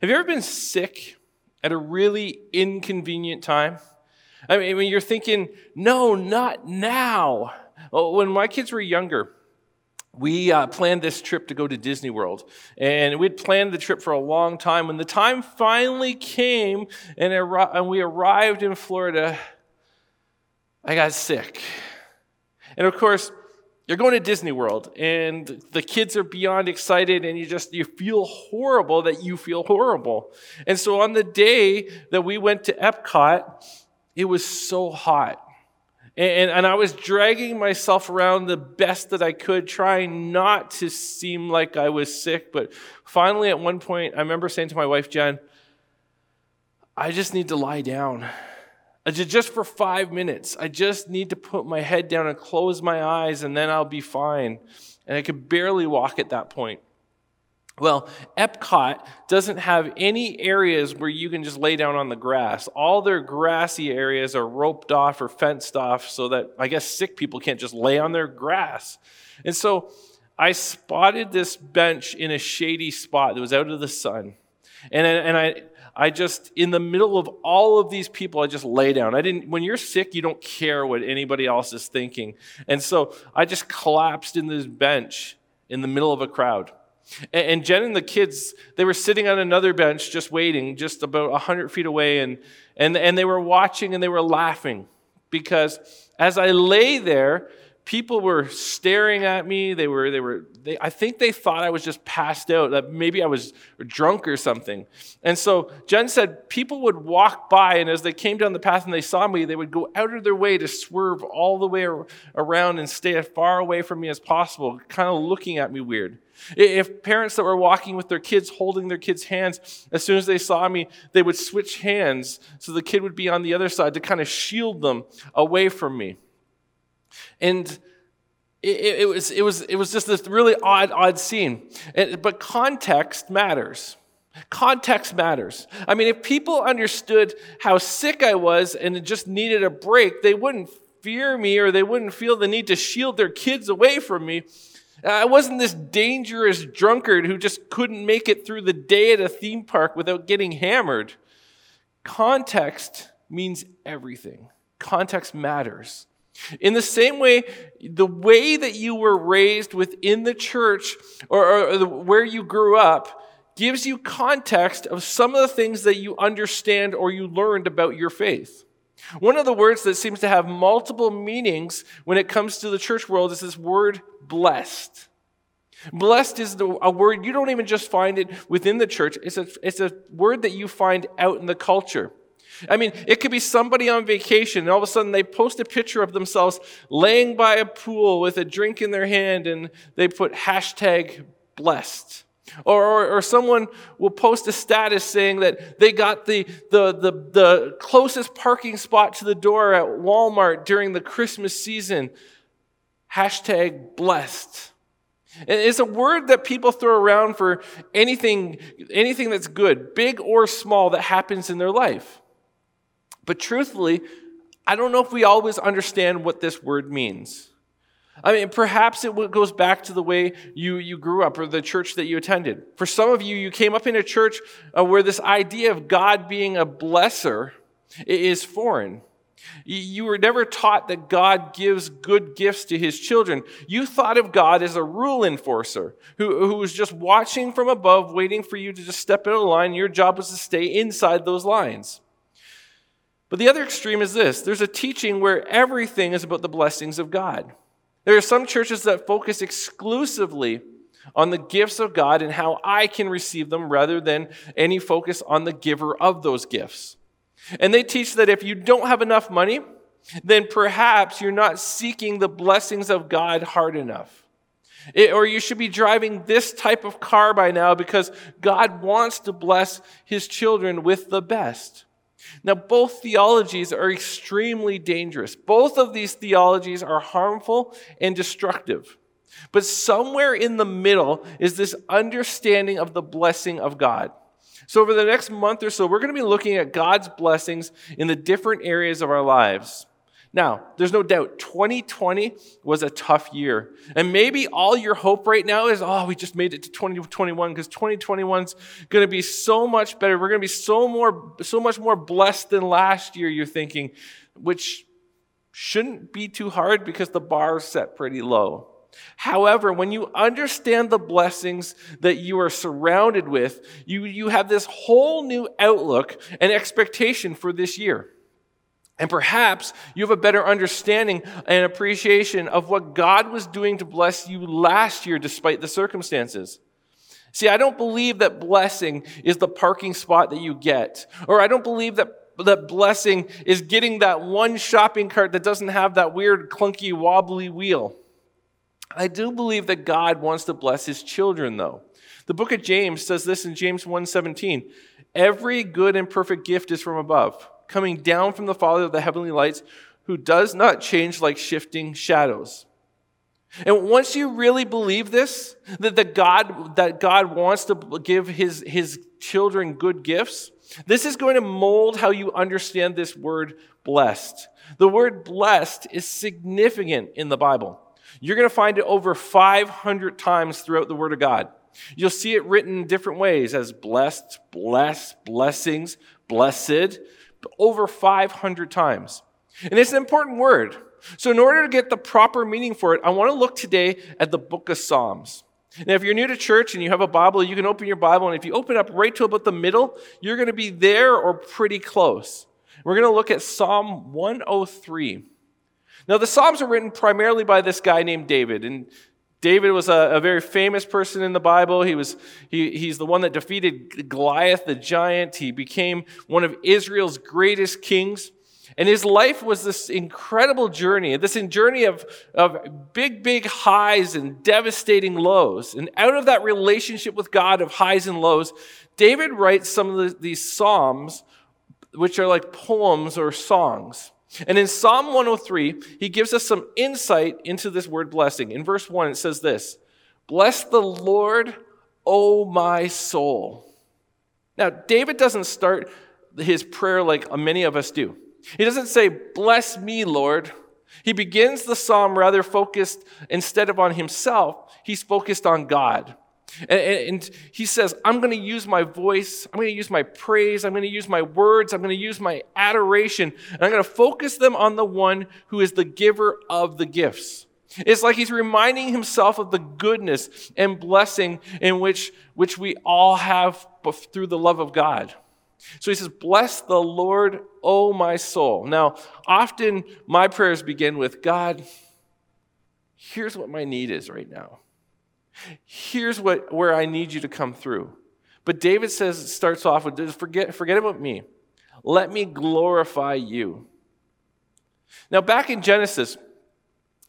Have you ever been sick at a really inconvenient time? I mean, when you're thinking, no, not now. When my kids were younger, we uh, planned this trip to go to Disney World. And we'd planned the trip for a long time. When the time finally came and, ar- and we arrived in Florida, I got sick. And of course, you're going to Disney World and the kids are beyond excited and you just you feel horrible that you feel horrible. And so on the day that we went to Epcot, it was so hot. And, and I was dragging myself around the best that I could, trying not to seem like I was sick. But finally, at one point, I remember saying to my wife, Jen, I just need to lie down just for five minutes. I just need to put my head down and close my eyes, and then I'll be fine. And I could barely walk at that point. Well, Epcot doesn't have any areas where you can just lay down on the grass. All their grassy areas are roped off or fenced off so that I guess sick people can't just lay on their grass. And so I spotted this bench in a shady spot that was out of the sun. And, and I, I just, in the middle of all of these people, I just lay down. I didn't, when you're sick, you don't care what anybody else is thinking. And so I just collapsed in this bench in the middle of a crowd. And Jen and the kids, they were sitting on another bench just waiting, just about 100 feet away, and, and, and they were watching and they were laughing because as I lay there, people were staring at me. They were, they were, they, I think they thought I was just passed out, that maybe I was drunk or something. And so Jen said people would walk by, and as they came down the path and they saw me, they would go out of their way to swerve all the way around and stay as far away from me as possible, kind of looking at me weird. If parents that were walking with their kids holding their kids' hands, as soon as they saw me, they would switch hands so the kid would be on the other side to kind of shield them away from me. And it, it, was, it, was, it was just this really odd, odd scene. It, but context matters. Context matters. I mean, if people understood how sick I was and just needed a break, they wouldn't fear me or they wouldn't feel the need to shield their kids away from me. I wasn't this dangerous drunkard who just couldn't make it through the day at a theme park without getting hammered. Context means everything. Context matters. In the same way, the way that you were raised within the church or, or, where you grew up gives you context of some of the things that you understand or you learned about your faith. One of the words that seems to have multiple meanings when it comes to the church world is this word blessed. Blessed is a word you don't even just find it within the church, it's a, it's a word that you find out in the culture. I mean, it could be somebody on vacation, and all of a sudden they post a picture of themselves laying by a pool with a drink in their hand, and they put hashtag blessed. Or, or, or, someone will post a status saying that they got the, the, the, the closest parking spot to the door at Walmart during the Christmas season. Hashtag blessed. It's a word that people throw around for anything, anything that's good, big or small, that happens in their life. But truthfully, I don't know if we always understand what this word means. I mean, perhaps it goes back to the way you, you grew up or the church that you attended. For some of you, you came up in a church uh, where this idea of God being a blesser is foreign. You were never taught that God gives good gifts to his children. You thought of God as a rule enforcer who, who was just watching from above, waiting for you to just step in a line. Your job was to stay inside those lines. But the other extreme is this there's a teaching where everything is about the blessings of God. There are some churches that focus exclusively on the gifts of God and how I can receive them rather than any focus on the giver of those gifts. And they teach that if you don't have enough money, then perhaps you're not seeking the blessings of God hard enough. It, or you should be driving this type of car by now because God wants to bless his children with the best. Now, both theologies are extremely dangerous. Both of these theologies are harmful and destructive. But somewhere in the middle is this understanding of the blessing of God. So, over the next month or so, we're going to be looking at God's blessings in the different areas of our lives. Now, there's no doubt 2020 was a tough year. And maybe all your hope right now is, oh, we just made it to 2021 because 2021 is going to be so much better. We're going to be so more so much more blessed than last year, you're thinking, which shouldn't be too hard because the bar is set pretty low. However, when you understand the blessings that you are surrounded with, you, you have this whole new outlook and expectation for this year. And perhaps you have a better understanding and appreciation of what God was doing to bless you last year despite the circumstances. See, I don't believe that blessing is the parking spot that you get, or I don't believe that that blessing is getting that one shopping cart that doesn't have that weird clunky wobbly wheel. I do believe that God wants to bless his children though. The book of James says this in James 1:17, every good and perfect gift is from above coming down from the Father of the heavenly lights, who does not change like shifting shadows. And once you really believe this, that, the God, that God wants to give his, his children good gifts, this is going to mold how you understand this word blessed. The word blessed is significant in the Bible. You're going to find it over 500 times throughout the Word of God. You'll see it written different ways as blessed, bless, blessings, blessed, over 500 times. And it's an important word. So, in order to get the proper meaning for it, I want to look today at the book of Psalms. Now, if you're new to church and you have a Bible, you can open your Bible, and if you open up right to about the middle, you're going to be there or pretty close. We're going to look at Psalm 103. Now, the Psalms are written primarily by this guy named David, and David was a, a, very famous person in the Bible. He was, he, he's the one that defeated Goliath the giant. He became one of Israel's greatest kings. And his life was this incredible journey, this journey of, of big, big highs and devastating lows. And out of that relationship with God of highs and lows, David writes some of the, these psalms, which are like poems or songs. And in Psalm 103, he gives us some insight into this word blessing. In verse 1, it says this Bless the Lord, O my soul. Now, David doesn't start his prayer like many of us do. He doesn't say, Bless me, Lord. He begins the psalm rather focused, instead of on himself, he's focused on God. And, and, he says, I'm going to use my voice, I'm going to use my praise, I'm going to use my words, I'm going to use my adoration, and I'm going to focus them on the one who is the giver of the gifts. It's like he's reminding himself of the goodness and blessing in which, which we all have through the love of God. So he says, Bless the Lord, O my soul. Now, often my prayers begin with God, here's what my need is right now. Here's what, where I need you to come through. But David says, it starts off with, forget, forget about me. Let me glorify you. Now, back in Genesis,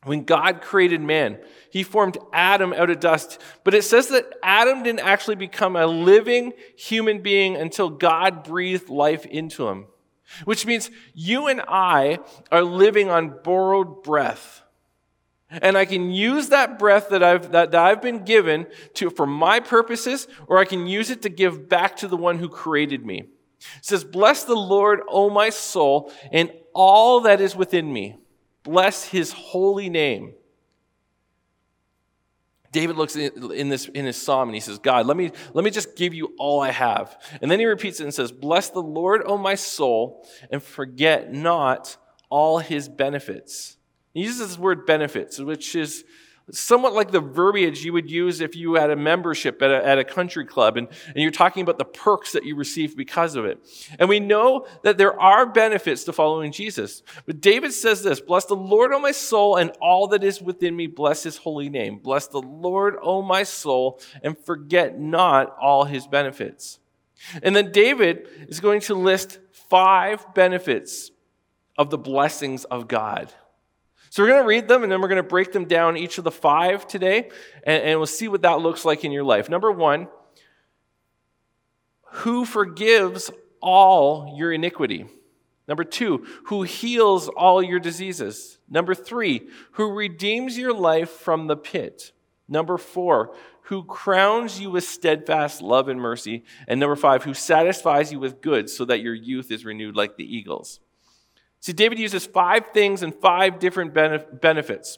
when God created man, he formed Adam out of dust. But it says that Adam didn't actually become a living human being until God breathed life into him, which means you and I are living on borrowed breath. And I can use that breath that I've, that, that I've been given to, for my purposes, or I can use it to give back to the one who created me. It says, Bless the Lord, O my soul, and all that is within me. Bless his holy name. David looks in, this in his psalm and he says, God, let me, let me just give you all I have. And then he repeats it and says, Bless the Lord, O my soul, and forget not all his benefits. He uses this word benefits, which is somewhat like the verbiage you would use if you had a membership at a, at a country club and, and you're talking about the perks that you receive because of it. And we know that there are benefits to following Jesus. But David says this Bless the Lord, O my soul, and all that is within me, bless his holy name. Bless the Lord, O my soul, and forget not all his benefits. And then David is going to list five benefits of the blessings of God. So we're going to read them and then we're going to break them down, each of the five today, and, and we'll see what that looks like in your life. Number one, who forgives all your iniquity? Number two, who heals all your diseases? Number three, who redeems your life from the pit? Number four, who crowns you with steadfast love and mercy? And number five, who satisfies you with good so that your youth is renewed like the eagles? See, David uses five things and five different benefits.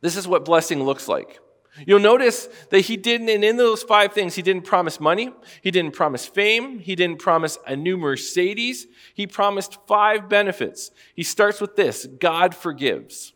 This is what blessing looks like. You'll notice that he didn't, and in those five things, he didn't promise money, he didn't promise fame, he didn't promise a new Mercedes, he promised five benefits. He starts with this God forgives.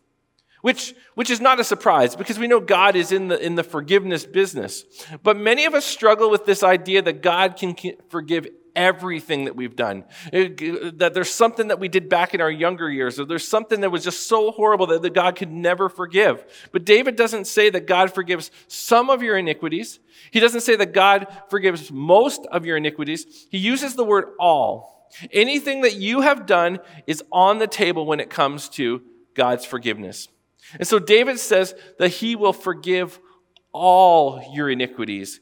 Which, which is not a surprise because we know God is in the, in the forgiveness business. But many of us struggle with this idea that God can forgive everything that we've done. That there's something that we did back in our younger years, or there's something that was just so horrible that, that God could never forgive. But David doesn't say that God forgives some of your iniquities. He doesn't say that God forgives most of your iniquities. He uses the word all. Anything that you have done is on the table when it comes to God's forgiveness. And so David says that he will forgive all your iniquities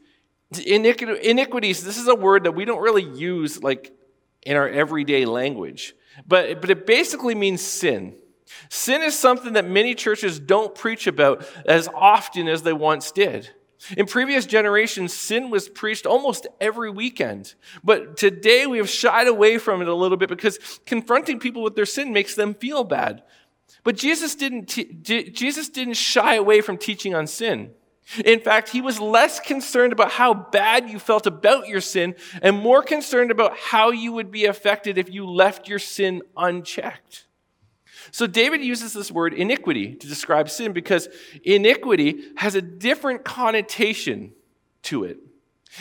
iniquities, this is a word that we don't really use like in our everyday language, but, but it basically means sin. Sin is something that many churches don't preach about as often as they once did. In previous generations, sin was preached almost every weekend. But today we have shied away from it a little bit because confronting people with their sin makes them feel bad. But Jesus didn't, Jesus didn't shy away from teaching on sin. In fact, he was less concerned about how bad you felt about your sin and more concerned about how you would be affected if you left your sin unchecked. So David uses this word iniquity to describe sin because iniquity has a different connotation to it.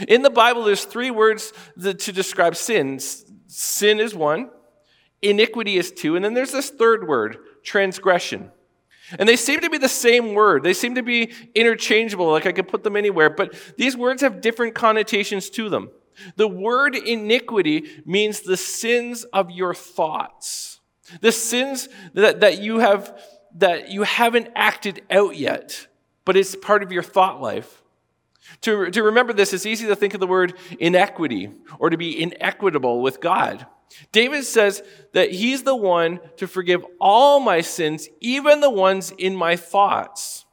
In the Bible, there's three words to describe sin. Sin is one, iniquity is two, and then there's this third word, transgression. And they seem to be the same word. They seem to be interchangeable, like I could put them anywhere, but these words have different connotations to them. The word iniquity means the sins of your thoughts. The sins that, that you have that you haven't acted out yet, but it's part of your thought life. To, to remember this, it's easy to think of the word inequity or to be inequitable with God. David says that he's the one to forgive all my sins, even the ones in my thoughts.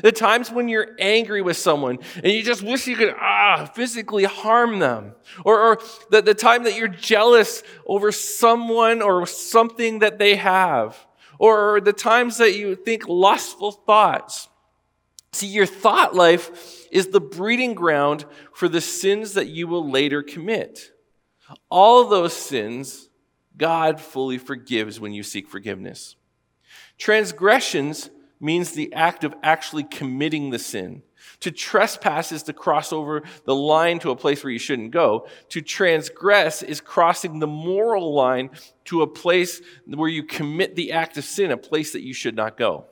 The times when you're angry with someone and you just wish you could ah, physically harm them. Or, or the, the time that you're jealous over someone or something that they have. Or the times that you think lustful thoughts. See, your thought life is the breeding ground for the sins that you will later commit. All those sins, God fully forgives when you seek forgiveness. Transgressions means the act of actually committing the sin. To trespass is to cross over the line to a place where you shouldn't go. To transgress is crossing the moral line to a place where you commit the act of sin, a place that you should not go.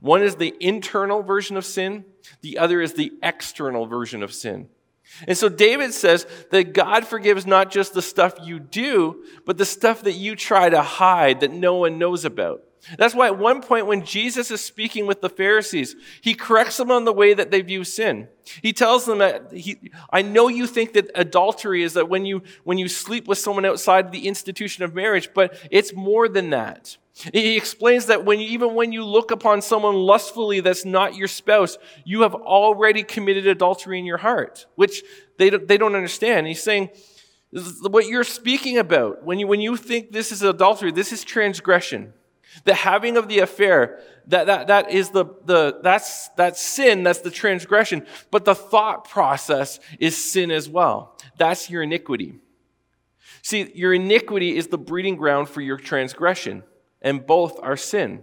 One is the internal version of sin, the other is the external version of sin. And so David says that God forgives not just the stuff you do, but the stuff that you try to hide that no one knows about. That's why at one point when Jesus is speaking with the Pharisees, he corrects them on the way that they view sin. He tells them that he, I know you think that adultery is that when you, when you sleep with someone outside the institution of marriage, but it's more than that. He explains that when you, even when you look upon someone lustfully that's not your spouse, you have already committed adultery in your heart, which they don't, they don't understand. He's saying, what you're speaking about, when you, when you think this is adultery, this is transgression. The having of the affair, that, that, that is the, the, that's, that's sin, that's the transgression. But the thought process is sin as well. That's your iniquity. See, your iniquity is the breeding ground for your transgression and both are sin.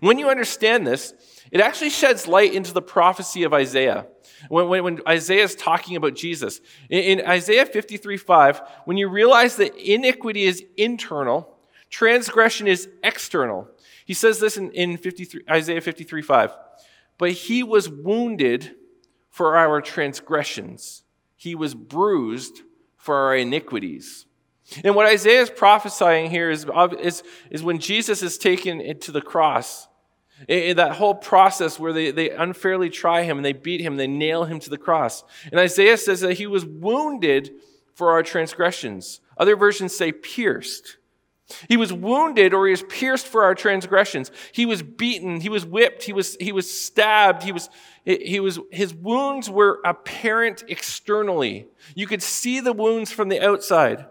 When you understand this, it actually sheds light into the prophecy of Isaiah. When, when, when Isaiah is talking about Jesus. In, in Isaiah 53 5, when you realize that iniquity is internal, transgression is external. He says this in, in 53, Isaiah 53 5. But he was wounded for our transgressions, he was bruised for our iniquities. And what Isaiah is prophesying here is, is, is when Jesus is taken to the cross, in that whole process where they, they unfairly try him and they beat him, they nail him to the cross. And Isaiah says that he was wounded for our transgressions. Other versions say pierced. He was wounded or he was pierced for our transgressions. He was beaten, he was whipped, he was, he was stabbed, he was, he was, his wounds were apparent externally. You could see the wounds from the outside.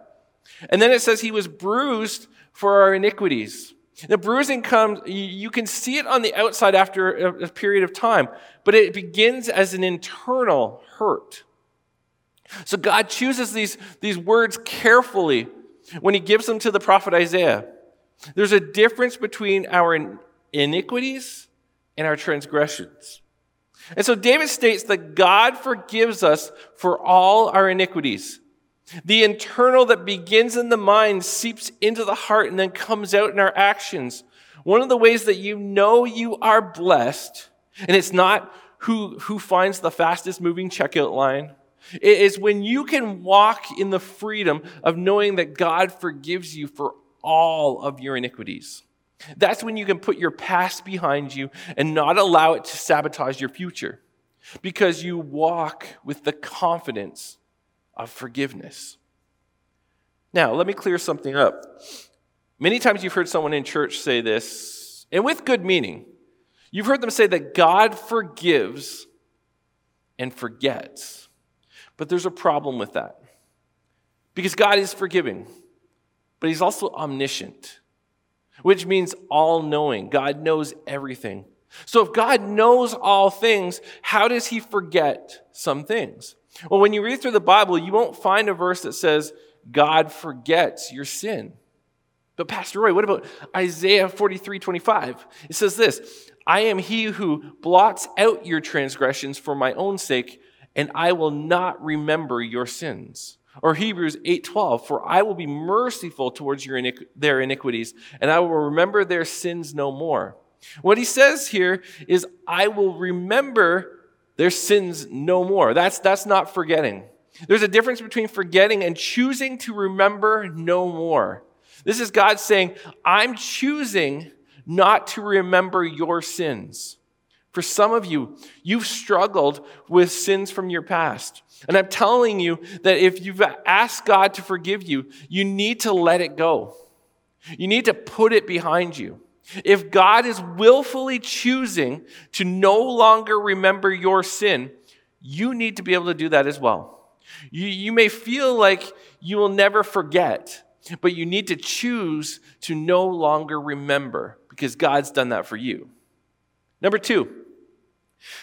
And then it says he was bruised for our iniquities. The bruising comes, you can see it on the outside after a period of time, but it begins as an internal hurt. So God chooses these, these words carefully when he gives them to the prophet Isaiah. There's a difference between our iniquities and our transgressions. And so David states that God forgives us for all our iniquities. The internal that begins in the mind seeps into the heart and then comes out in our actions. One of the ways that you know you are blessed, and it's not who, who finds the fastest moving checkout line, it is when you can walk in the freedom of knowing that God forgives you for all of your iniquities. That's when you can put your past behind you and not allow it to sabotage your future because you walk with the confidence of forgiveness. Now, let me clear something up. Many times you've heard someone in church say this, and with good meaning. You've heard them say that God forgives and forgets. But there's a problem with that. Because God is forgiving, but He's also omniscient, which means all knowing. God knows everything. So if God knows all things, how does He forget some things? Well, when you read through the Bible, you won't find a verse that says, God forgets your sin. But Pastor Roy, what about Isaiah 43 25? It says this I am he who blots out your transgressions for my own sake and I will not remember your sins. Or Hebrews 8:12, for I will be merciful towards your iniqu- their iniquities, and I will remember their sins no more. What he says here is, I will remember their sins no more. That's, that's not forgetting. There's a difference between forgetting and choosing to remember no more. This is God saying, I'm choosing not to remember your sins. For some of you, you've struggled with sins from your past. And I'm telling you that if you've asked God to forgive you, you need to let it go. You need to put it behind you. If God is willfully choosing to no longer remember your sin, you need to be able to do that as well. You, you may feel like you will never forget, but you need to choose to no longer remember because God's done that for you. Number two,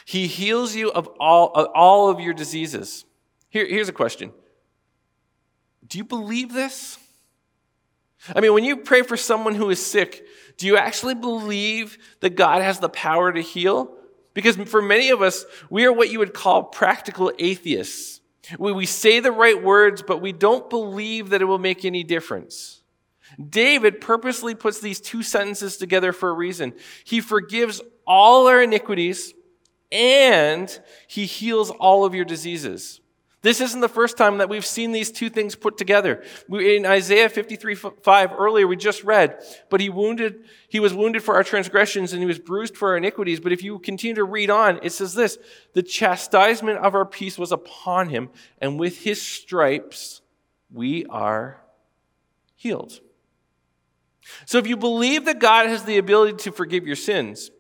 he heals you of all, of all of your diseases. Here, here's a question Do you believe this? I mean, when you pray for someone who is sick, do you actually believe that God has the power to heal? Because for many of us, we are what you would call practical atheists. We, we say the right words, but we don't believe that it will make any difference. David purposely puts these two sentences together for a reason. He forgives all our iniquities and he heals all of your diseases. This isn't the first time that we've seen these two things put together. In Isaiah 53 5 earlier, we just read, but he wounded, he was wounded for our transgressions and he was bruised for our iniquities. But if you continue to read on, it says this the chastisement of our peace was upon him, and with his stripes we are healed. So if you believe that God has the ability to forgive your sins,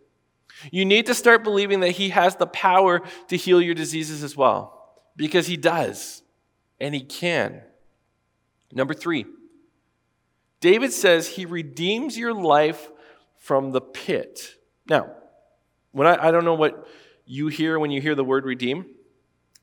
you need to start believing that He has the power to heal your diseases as well, because He does, and He can. Number three, David says He redeems your life from the pit. Now, when I, I don't know what you hear when you hear the word redeem.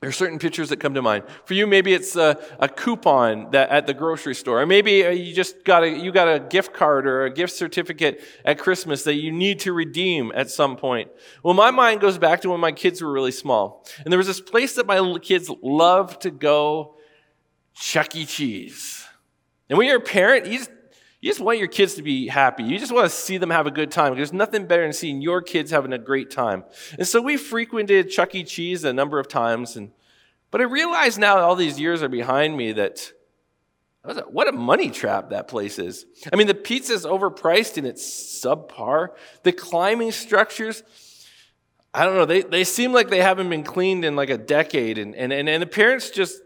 There are certain pictures that come to mind. For you, maybe it's a, a coupon that at the grocery store, or maybe uh, you just got a you got a gift card or a gift certificate at Christmas that you need to redeem at some point. Well, my mind goes back to when my kids were really small, and there was this place that my kids loved to go, Chuck E. Cheese. And when you're a parent, you just you just want your kids to be happy. You just want to see them have a good time. There's nothing better than seeing your kids having a great time. And so we frequented Chuck E. Cheese a number of times. And, but I realize now all these years are behind me that what a money trap that place is. I mean, the pizza's overpriced and it's subpar. The climbing structures, I don't know, they, they seem like they haven't been cleaned in like a decade. And, and, and, and the parents just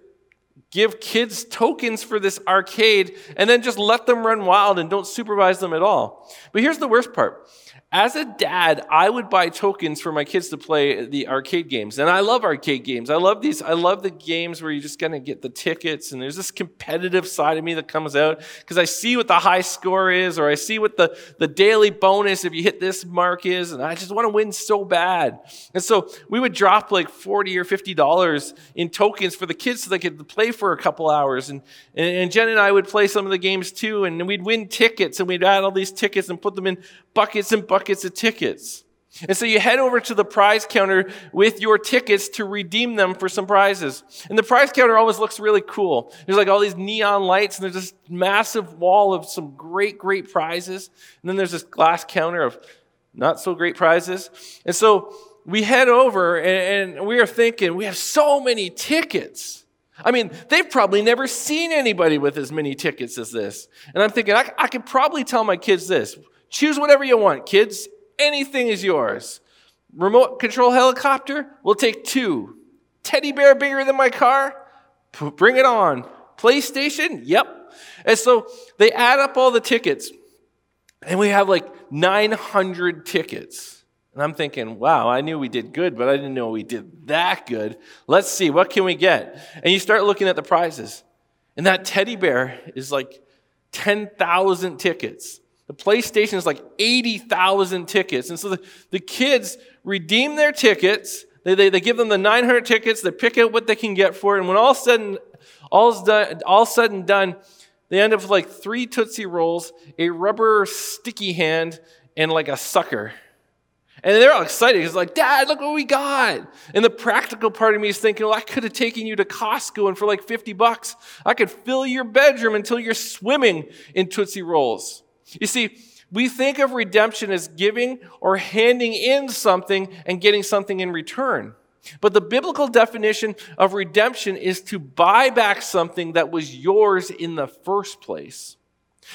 give kids tokens for this arcade and then just let them run wild and don't supervise them at all. But here's the worst part as a dad, I would buy tokens for my kids to play the arcade games. And I love arcade games. I love these. I love the games where you're just going to get the tickets. And there's this competitive side of me that comes out because I see what the high score is, or I see what the, the daily bonus if you hit this mark is. And I just want to win so bad. And so we would drop like 40 or $50 in tokens for the kids so they could play for a couple hours. And, and Jen and I would play some of the games too. And we'd win tickets and we'd add all these tickets and put them in buckets and buckets of tickets. And so you head over to the prize counter with your tickets to redeem them for some prizes. And the prize counter always looks really cool. There's like all these neon lights and there's this massive wall of some great, great prizes. And then there's this glass counter of not so great prizes. And so we head over and, we are thinking, we have so many tickets. I mean, they've probably never seen anybody with as many tickets as this. And I'm thinking, I, I could probably tell my kids this. Choose whatever you want, kids. Anything is yours. Remote control helicopter? We'll take two. Teddy bear bigger than my car? Bring it on. PlayStation? Yep. And so they add up all the tickets, and we have like 900 tickets. And I'm thinking, wow, I knew we did good, but I didn't know we did that good. Let's see, what can we get? And you start looking at the prizes. And that teddy bear is like 10,000 tickets. The PlayStation is like 80,000 tickets. And so the, the kids redeem their tickets. They, they, they give them the 900 tickets. They pick out what they can get for it. And when all said and, all's done, all said and done, they end up with like three Tootsie Rolls, a rubber sticky hand, and like a sucker. And they're all excited. It's like, Dad, look what we got. And the practical part of me is thinking, well, I could have taken you to Costco and for like 50 bucks, I could fill your bedroom until you're swimming in Tootsie Rolls. You see, we think of redemption as giving or handing in something and getting something in return. But the biblical definition of redemption is to buy back something that was yours in the first place.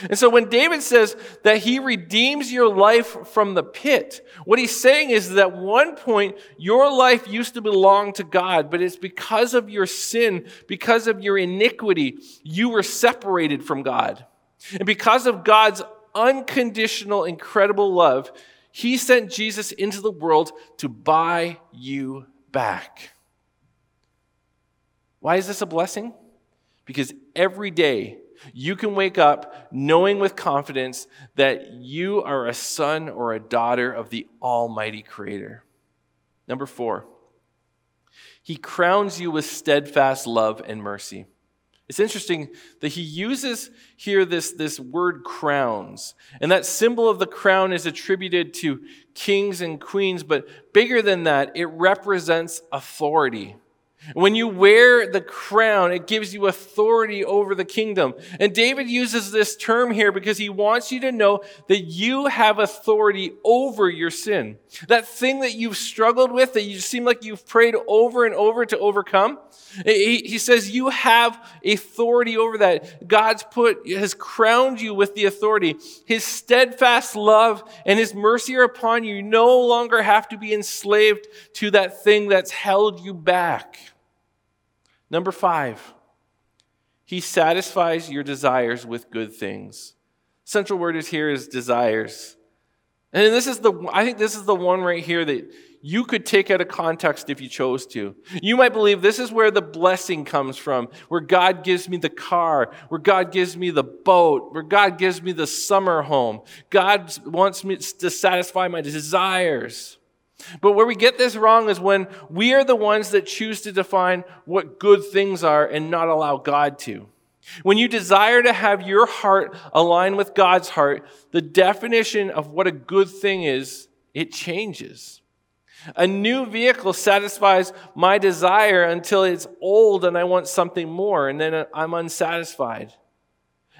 And so when David says that he redeems your life from the pit, what he's saying is that at one point your life used to belong to God, but it's because of your sin, because of your iniquity, you were separated from God. And because of God's unconditional, incredible love, he sent Jesus into the world to buy you back. Why is this a blessing? Because every day you can wake up knowing with confidence that you are a son or a daughter of the Almighty Creator. Number four, He crowns you with steadfast love and mercy. It's interesting that he uses here this, this word crowns. And that symbol of the crown is attributed to kings and queens, but bigger than that, it represents authority. When you wear the crown, it gives you authority over the kingdom. And David uses this term here because he wants you to know that you have authority over your sin. That thing that you've struggled with, that you seem like you've prayed over and over to overcome, he, says you have authority over that. God's put, has crowned you with the authority. His steadfast love and his mercy are upon you. You no longer have to be enslaved to that thing that's held you back. Number five, he satisfies your desires with good things. Central word is here is desires. And this is the, I think this is the one right here that you could take out of context if you chose to. You might believe this is where the blessing comes from, where God gives me the car, where God gives me the boat, where God gives me the summer home. God wants me to satisfy my desires. But where we get this wrong is when we are the ones that choose to define what good things are and not allow God to. When you desire to have your heart align with God's heart, the definition of what a good thing is, it changes. A new vehicle satisfies my desire until it's old and I want something more, and then I'm unsatisfied.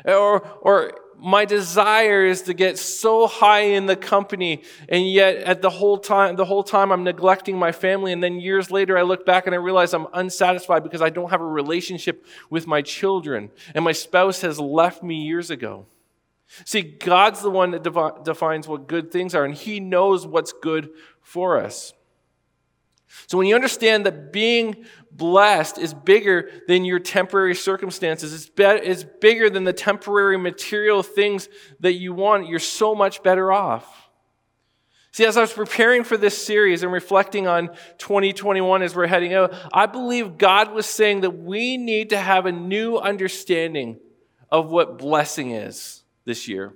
Or, or my desire is to get so high in the company and yet at the whole time the whole time I'm neglecting my family and then years later I look back and I realize I'm unsatisfied because I don't have a relationship with my children and my spouse has left me years ago. See, God's the one that defines what good things are and he knows what's good for us. So when you understand that being blessed is bigger than your temporary circumstances, it's, be- it's bigger than the temporary material things that you want, you're so much better off. See, as I was preparing for this series and reflecting on 2021 as we're heading out, I believe God was saying that we need to have a new understanding of what blessing is this year.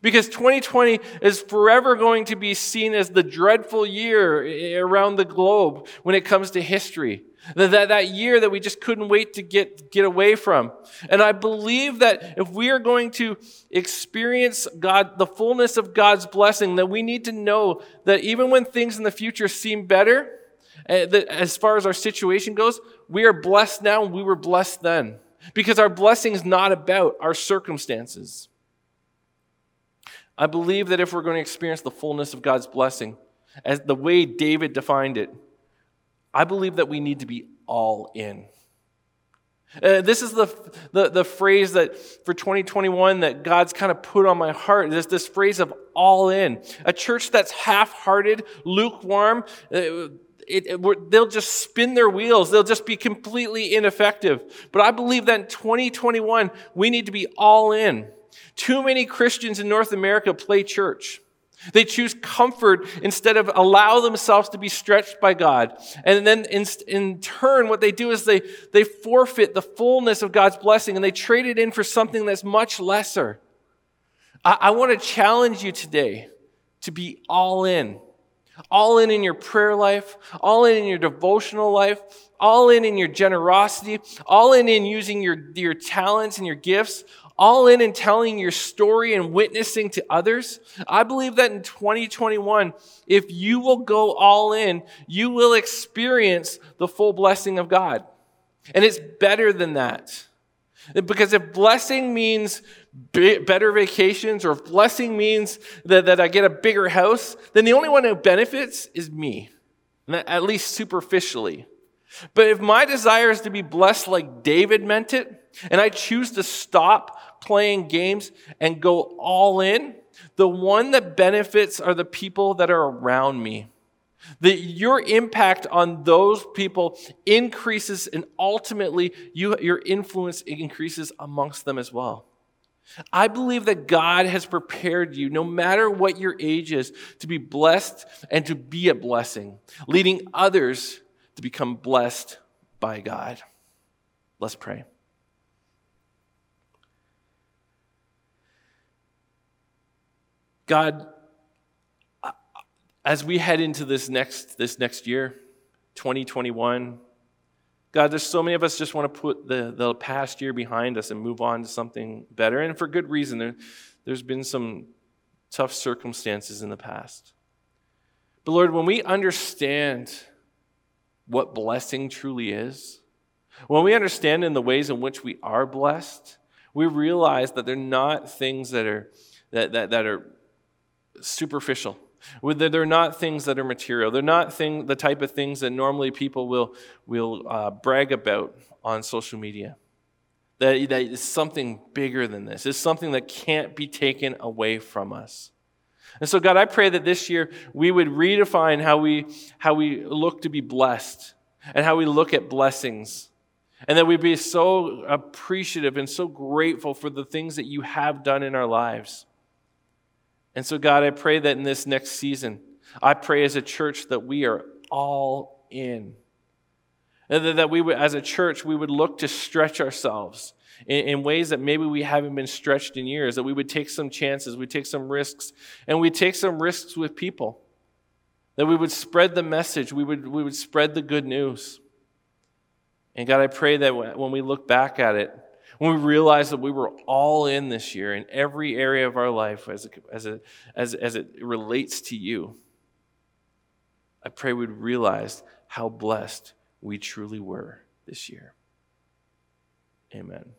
Because 2020 is forever going to be seen as the dreadful year eh, around the globe when it comes to history. That, that year that we just couldn't wait to get, get away from. And I believe that if we are going to experience God, the fullness of God's blessing, that we need to know that even when things in the future seem better, eh, that as far as our situation goes, we are blessed now and we were blessed then. Because our blessing is not about our circumstances. I believe that if we're going to experience the fullness of God's blessing, as the way David defined it, I believe that we need to be all in. Uh, this is the, the, the phrase that for 2021 that God's kind of put on my heart. This, this phrase of all in. A church that's half hearted, lukewarm, uh, it, it, they'll just spin their wheels. They'll just be completely ineffective. But I believe that in 2021, we need to be all in. Too many Christians in North America play church. They choose comfort instead of allow themselves to be stretched by God. And then in, in turn, what they do is they, they forfeit the fullness of God's blessing and they trade it in for something that's much lesser. I, I want to challenge you today to be all in. All in in your prayer life, all in in your devotional life, all in in your generosity, all in in using your, your talents and your gifts, all in and telling your story and witnessing to others, I believe that in 2021, if you will go all in, you will experience the full blessing of God. And it's better than that. Because if blessing means better vacations or if blessing means that, that I get a bigger house, then the only one who benefits is me, at least superficially. But if my desire is to be blessed like David meant it, and I choose to stop playing games and go all in, the one that benefits are the people that are around me. That your impact on those people increases, and ultimately, you, your influence increases amongst them as well. I believe that God has prepared you, no matter what your age is, to be blessed and to be a blessing, leading others to become blessed by God. Let's pray. God, as we head into this next, this next year, 2021, God, there's so many of us just want to put the, the past year behind us and move on to something better. And for good reason. There, there's been some tough circumstances in the past. But Lord, when we understand what blessing truly is, when we understand in the ways in which we are blessed, we realize that they're not things that are, that, that, that are superficial. They're not things that are material. They're not thing, the type of things that normally people will, will uh, brag about on social media. That, that is something bigger than this. It's something that can't be taken away from us. And so, God, I pray that this year we would redefine how we, how we look to be blessed and how we look at blessings. And that we'd be so appreciative and so grateful for the things that you have done in our lives. And so, God, I pray that in this next season, I pray as a church that we are all in. And that we would, as a church, we would look to stretch ourselves in, in, ways that maybe we haven't been stretched in years, that we would take some chances, we take some risks, and we take some risks with people. That we would spread the message, we would, we would spread the good news. And God, I pray that when we look back at it, when we realize that we were all in this year in every area of our life as, as, it, as, as it relates to you, I pray we'd realize how blessed we truly were this year. Amen.